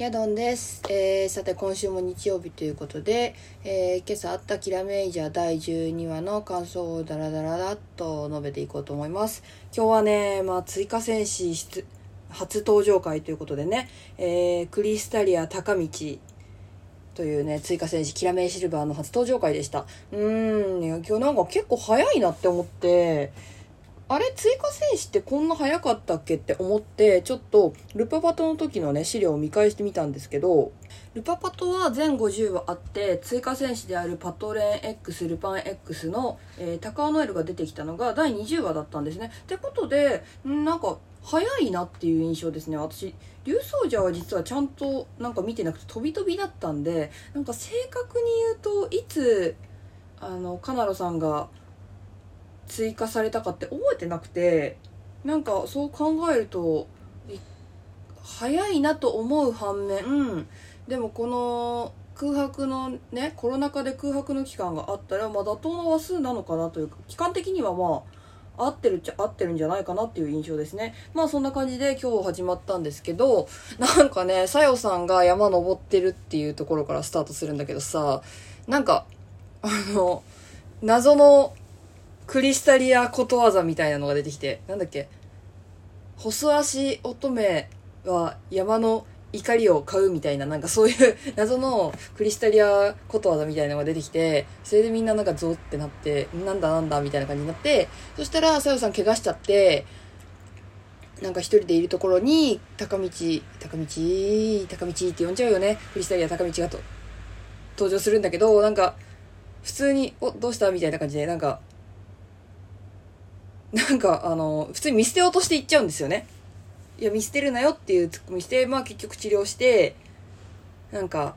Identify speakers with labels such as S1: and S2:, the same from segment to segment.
S1: ヤドンです、えー、さて今週も日曜日ということで、えー、今朝あったキラメイジャー第12話の感想をダラダラダッと述べていこうと思います。今日はね、まあ、追加戦士初登場会ということでね、えー、クリスタリア高道というね追加戦士キラメイシルバーの初登場会でした。うーんいや今日なんか結構早いなって思ってあれ追加戦士ってこんな早かったっけって思って、ちょっとルパパトの時のね、資料を見返してみたんですけど、ルパパトは全50話あって、追加戦士であるパトレーン X、ルパン X の、えー、高尾ノエルが出てきたのが第20話だったんですね。ってことで、んなんか、早いなっていう印象ですね。私、竜奏者は実はちゃんとなんか見てなくて飛び飛びだったんで、なんか正確に言うといつ、あの、カナロさんが追加されたかって覚えてなくてなんかそう考えるとい早いなと思う反面でもこの空白のねコロナ禍で空白の期間があったら、まあ、妥当な話数なのかなというか期間的にはまあ合ってるっちゃ合ってるんじゃないかなっていう印象ですね。まあそんな感じで今日始まったんですけどなんかねさよさんが山登ってるっていうところからスタートするんだけどさなんかあの謎のクリスタリアことわざみたいなのが出てきて、なんだっけ？細足乙女は山の怒りを買うみたいな、なんかそういう 謎のクリスタリアことわざみたいなのが出てきて、それでみんななんかゾーってなって、なんだなんだみたいな感じになって、そしたらさよさん怪我しちゃって、なんか一人でいるところに、高道、高道、高道って呼んじゃうよね。クリスタリア高道がと登場するんだけど、なんか、普通に、お、どうした？みたいな感じで、なんか、なんか、あの、普通に見捨てようとしていっちゃうんですよね。いや、見捨てるなよっていうツッコミして、まあ結局治療して、なんか、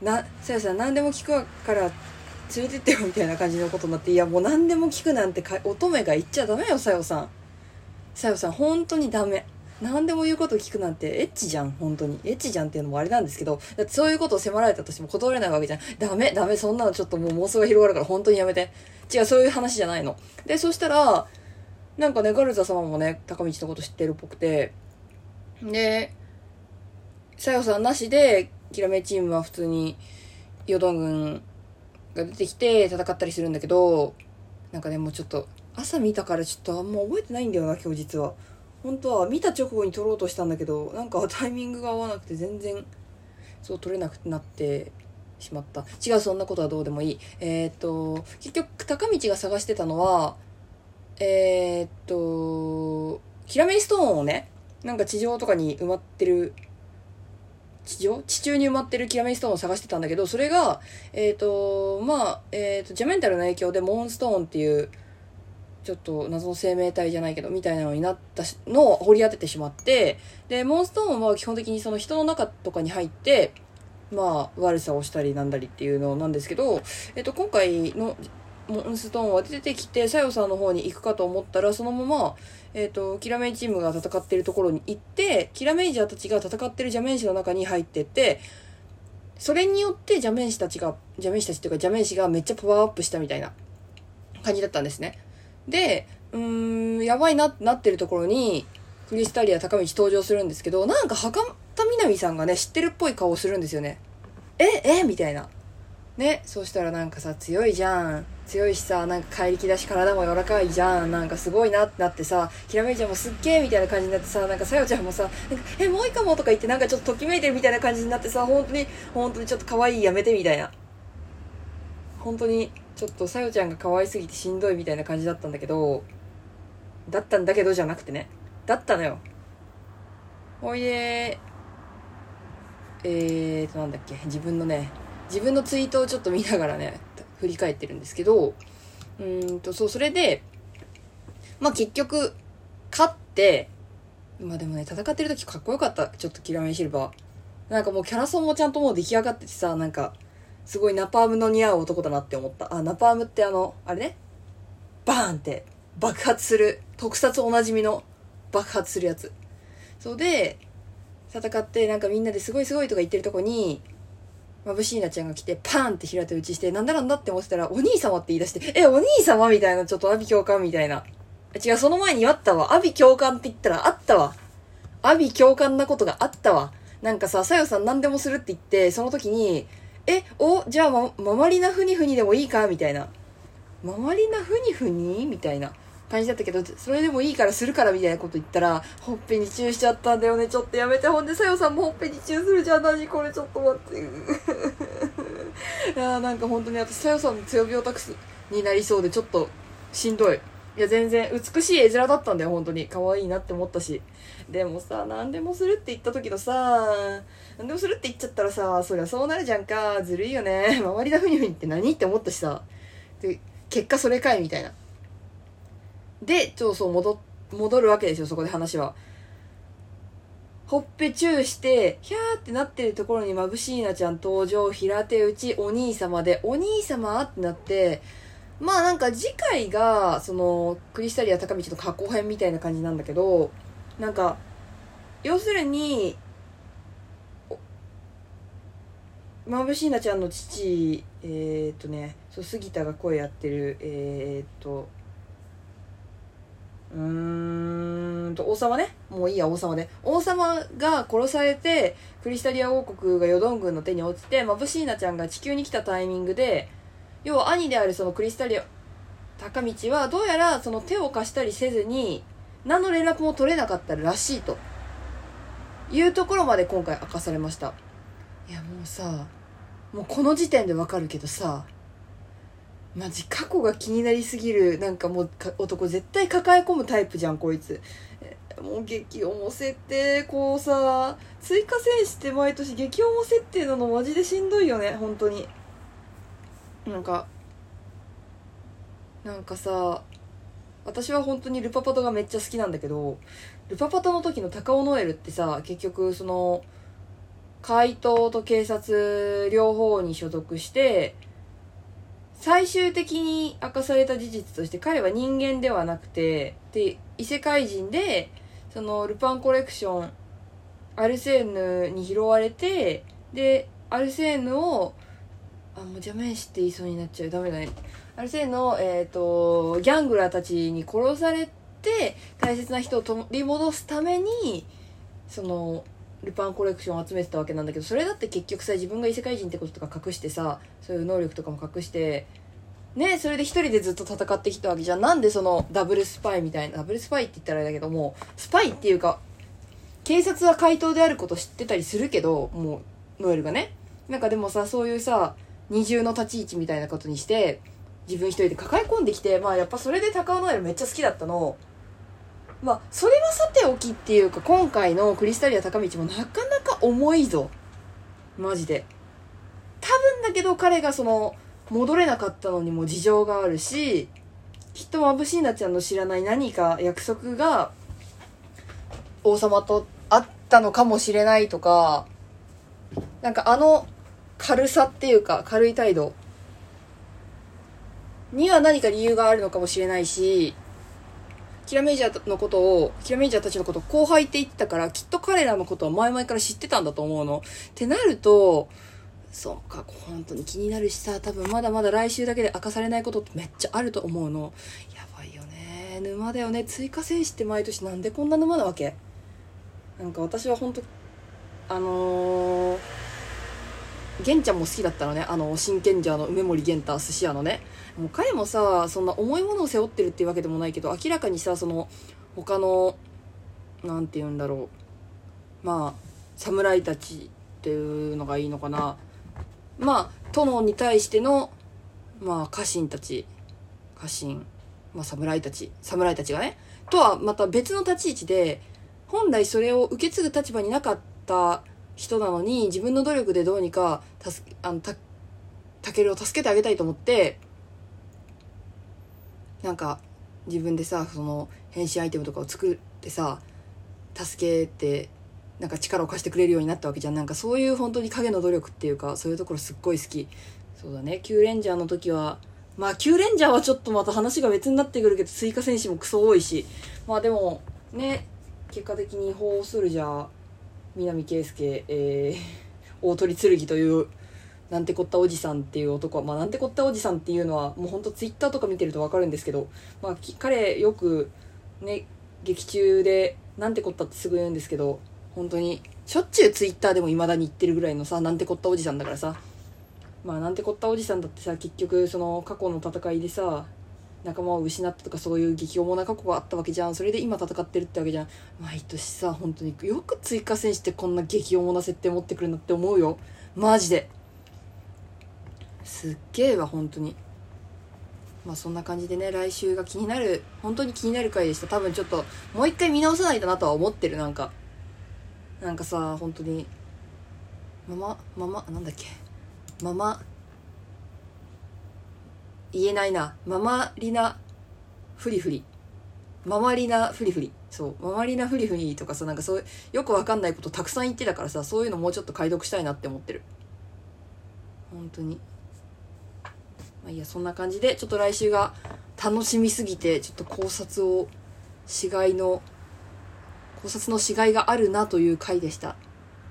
S1: な、さやさん何でも聞くから連れてってよみたいな感じのことになって、いやもう何でも聞くなんてか乙女が言っちゃダメよ、さよさん。さよさん、本当にダメ。何でも言うこと聞くなんてエッチじゃん、本当に。エッチじゃんっていうのもあれなんですけど、だってそういうことを迫られたとしても断れないわけじゃん。ダメ、ダメ、そんなのちょっともう妄想が広がるから本当にやめて。違う、そういう話じゃないの。で、そしたら、なんかね、ガルザ様もね、高道のこと知ってるっぽくて、で、さよさんなしで、キラメチームは普通に、ヨドン軍が出てきて戦ったりするんだけど、なんかね、もうちょっと、朝見たからちょっとあんま覚えてないんだよな、今日実は。本当は見た直後に撮ろうとしたんだけど、なんかタイミングが合わなくて全然、そう撮れなくなってしまった。違う、そんなことはどうでもいい。えー、っと、結局、高道が探してたのは、えー、っと、キラメイストーンをね、なんか地上とかに埋まってる、地上？地中に埋まってるキラメイストーンを探してたんだけど、それが、えー、っと、まあ、えー、っと、ジャメンタルの影響でモーンストーンっていう、ちょっと謎の生命体じゃないけど、みたいなのになったのを掘り当ててしまって、で、モンストーンは基本的にその人の中とかに入って、まあ、悪さをしたりなんだりっていうのなんですけど、えっと、今回のモンストーンは出てきて、サヨさんの方に行くかと思ったら、そのまま、えっと、キラメイチームが戦ってるところに行って、キラメイジャーたちが戦ってる邪面師の中に入ってって、それによって邪面師たちが、邪面師たちっていうか邪面師がめっちゃパワーアップしたみたいな感じだったんですね。で、うーん、やばいなってなってるところに、クリスタリア高道登場するんですけど、なんか墓田みなみさんがね、知ってるっぽい顔をするんですよね。ええみたいな。ね、そうしたらなんかさ、強いじゃん。強いしさ、なんか怪力だし体も柔らかいじゃん。なんかすごいなってなってさ、ひらめいちゃんもすっげえみたいな感じになってさ、なんかさよちゃんもさ、なんかえ、もういいかもとか言ってなんかちょっとときめいてるみたいな感じになってさ、本当に、本当にちょっと可愛いやめてみたいな。本当に、ちょっとさよちゃんが可愛すぎてしんどいみたいな感じだったんだけど、だったんだけどじゃなくてね。だったのよ。ほいで、えーと、なんだっけ、自分のね、自分のツイートをちょっと見ながらね、振り返ってるんですけど、うーんと、そう、それで、まあ結局、勝って、まあでもね、戦ってる時かっこよかった。ちょっとキラメイシルバー。なんかもうキャラソンもちゃんともう出来上がっててさ、なんか、すごいナパームの似合う男だなって思った。あ、ナパームってあの、あれね、バーンって爆発する、特撮おなじみの爆発するやつ。そうで、戦ってなんかみんなですごいすごいとか言ってるとこに、眩しいなちゃんが来てパーンって平手打ちして、なんだなんだって思ってたら、お兄様って言い出して、え、お兄様みたいな、ちょっと阿鼻教官みたいな。違う、その前にあったわ。阿鼻教官って言ったらあったわ。阿鼻教官なことがあったわ。なんかさ、さよさん何でもするって言って、その時に、え、お、じゃあま、ママリナふにふにでもいいか？みたいな。ママリナふにふに？みたいな感じだったけど、それでもいいからするからみたいなこと言ったら、ほっぺにチューしちゃったんだよね。ちょっとやめて。ほんで、さよさんもほっぺにチューするじゃん。何これ、ちょっと待って。いやなんか本当に私、さよさんの強病タクスになりそうで、ちょっとしんどい。いや、全然美しい絵面だったんだよ、本当に。可愛いなって思ったし。でもさ、何でもするって言った時のさ、何でもするって言っちゃったらさ、そりゃそうなるじゃんか。ずるいよね。周りだふにふにって何って思ったしさ。で、結果それかいみたいな。で、ちょそう戻、戻るわけですよ、そこで話は。ほっぺチューして、ひゃーってなってるところにまぶしいなちゃん登場、平手打ち、お兄様で、お兄様ってなって、まあなんか次回が、その、クリスタリア高道の過去編みたいな感じなんだけど、なんか、要するに、まぶしいなちゃんの父、えー、っとね、そう、杉田が声やってる、えー、っと、うーんと、王様ね。もういいや、王様ね。王様が殺されて、クリスタリア王国がヨドン軍の手に落ちて、まぶしいなちゃんが地球に来たタイミングで、要は兄であるそのクリスタリア高道はどうやらその手を貸したりせずに何の連絡も取れなかったらしいと。いうところまで今回明かされました。いやもうさもうこの時点でわかるけどさマジ過去が気になりすぎるなんかもう男絶対抱え込むタイプじゃんこいつ。もう激重設定こうさ追加戦士って毎年激重設定なのマジでしんどいよね本当に。なんかなんかさ私は本当にルパパトがめっちゃ好きなんだけどルパパトの時の高尾ノエルってさ結局その怪盗と警察両方に所属して最終的に明かされた事実として彼は人間ではなくてで異世界人でそのルパンコレクションアルセーヌに拾われてでアルセーヌをもう邪魔しって言いそうになっちゃう。ダメだね。ある程度の、えーと、ギャングラーたちに殺されて大切な人を取り戻すためにそのルパンコレクションを集めてたわけなんだけどそれだって結局さ自分が異世界人ってこととか隠してさそういう能力とかも隠してねそれで一人でずっと戦ってきたわけじゃん。なんでそのダブルスパイみたいなダブルスパイって言ったらあれだけどもスパイっていうか警察は怪盗であること知ってたりするけどもうノエルがね。なんかでもさそういうさ二重の立ち位置みたいなことにして自分一人で抱え込んできてまあやっぱそれで高尾ノエルめっちゃ好きだったの。まあそれはさておきっていうか今回のクリスタリア高道もなかなか重いぞ。マジで。多分だけど彼がその戻れなかったのにも事情があるしきっとまぶしいなちゃんの知らない何か約束が王様とあったのかもしれないとかなんかあの軽さっていうか軽い態度。には何か理由があるのかもしれないしキラメイジャーのことをキラメイジャーたちのことを後輩って言ってたからきっと彼らのことは前々から知ってたんだと思うの。ってなるとそうか本当に気になるしさ多分まだまだ来週だけで明かされないことってめっちゃあると思うの。やばいよね。沼だよね。追加戦士って毎年なんでこんな沼なわけ？なんか私は本当あのー、玄ちゃんも好きだったのね。あの真剣者の梅森玄太寿司屋のね。もう彼もさそんな重いものを背負ってるっていうわけでもないけど明らかにさその他の何て言うんだろう。まあ侍たちっていうのがいいのかな。まあ殿に対してのまあ家臣たち。家臣。まあ侍たち。侍たちがね。とはまた別の立ち位置で本来それを受け継ぐ立場になかった人なのに自分の努力でどうにか助けあのたたけるを助けてあげたいと思ってなんか自分でさその変身アイテムとかを作ってさ助けてなんか力を貸してくれるようになったわけじゃん。なんかそういう本当に影の努力っていうかそういうところすっごい好き。そうだね。キューレンジャーの時はまあキューレンジャーはちょっとまた話が別になってくるけど追加戦士もクソ多いし。まあでもね結果的にホースルジャー南圭介、えー、大鳥剣というなんてこったおじさんっていう男は、まあ、なんてこったおじさんっていうのはもうほんとツイッターとか見てると分かるんですけど、まあ、彼よくね劇中でなんてこったってすぐ言うんですけど本当にしょっちゅうツイッターでも未だに言ってるぐらいのさなんてこったおじさんだからさ。まあなんてこったおじさんだってさ結局その過去の戦いでさ仲間を失ったとかそういう激重な過去があったわけじゃん。それで今戦ってるってわけじゃん。毎年さ本当によく追加戦してこんな激重な設定持ってくるなって思うよ。マジで。すっげえわ本当に。まあそんな感じでね来週が気になる本当に気になる回でした。多分ちょっともう一回見直さないとなとは思ってるなんか。なんかさ本当に。ママママなんだっけ。ママ言えないな。ママリナフリフリママリナフリフリそう。ママリナフリフリとかさなんかそうよくわかんないことたくさん言ってたからさそういうのもうちょっと解読したいなって思ってる。本当に。まあいいやそんな感じでちょっと来週が楽しみすぎてちょっと考察を死骸の考察の死骸があるなという回でした。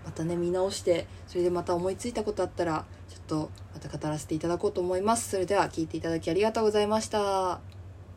S1: またね見直してそれでまた思いついたことあったらとまた語らせていただこうと思います。それでは聞いていただきありがとうございました。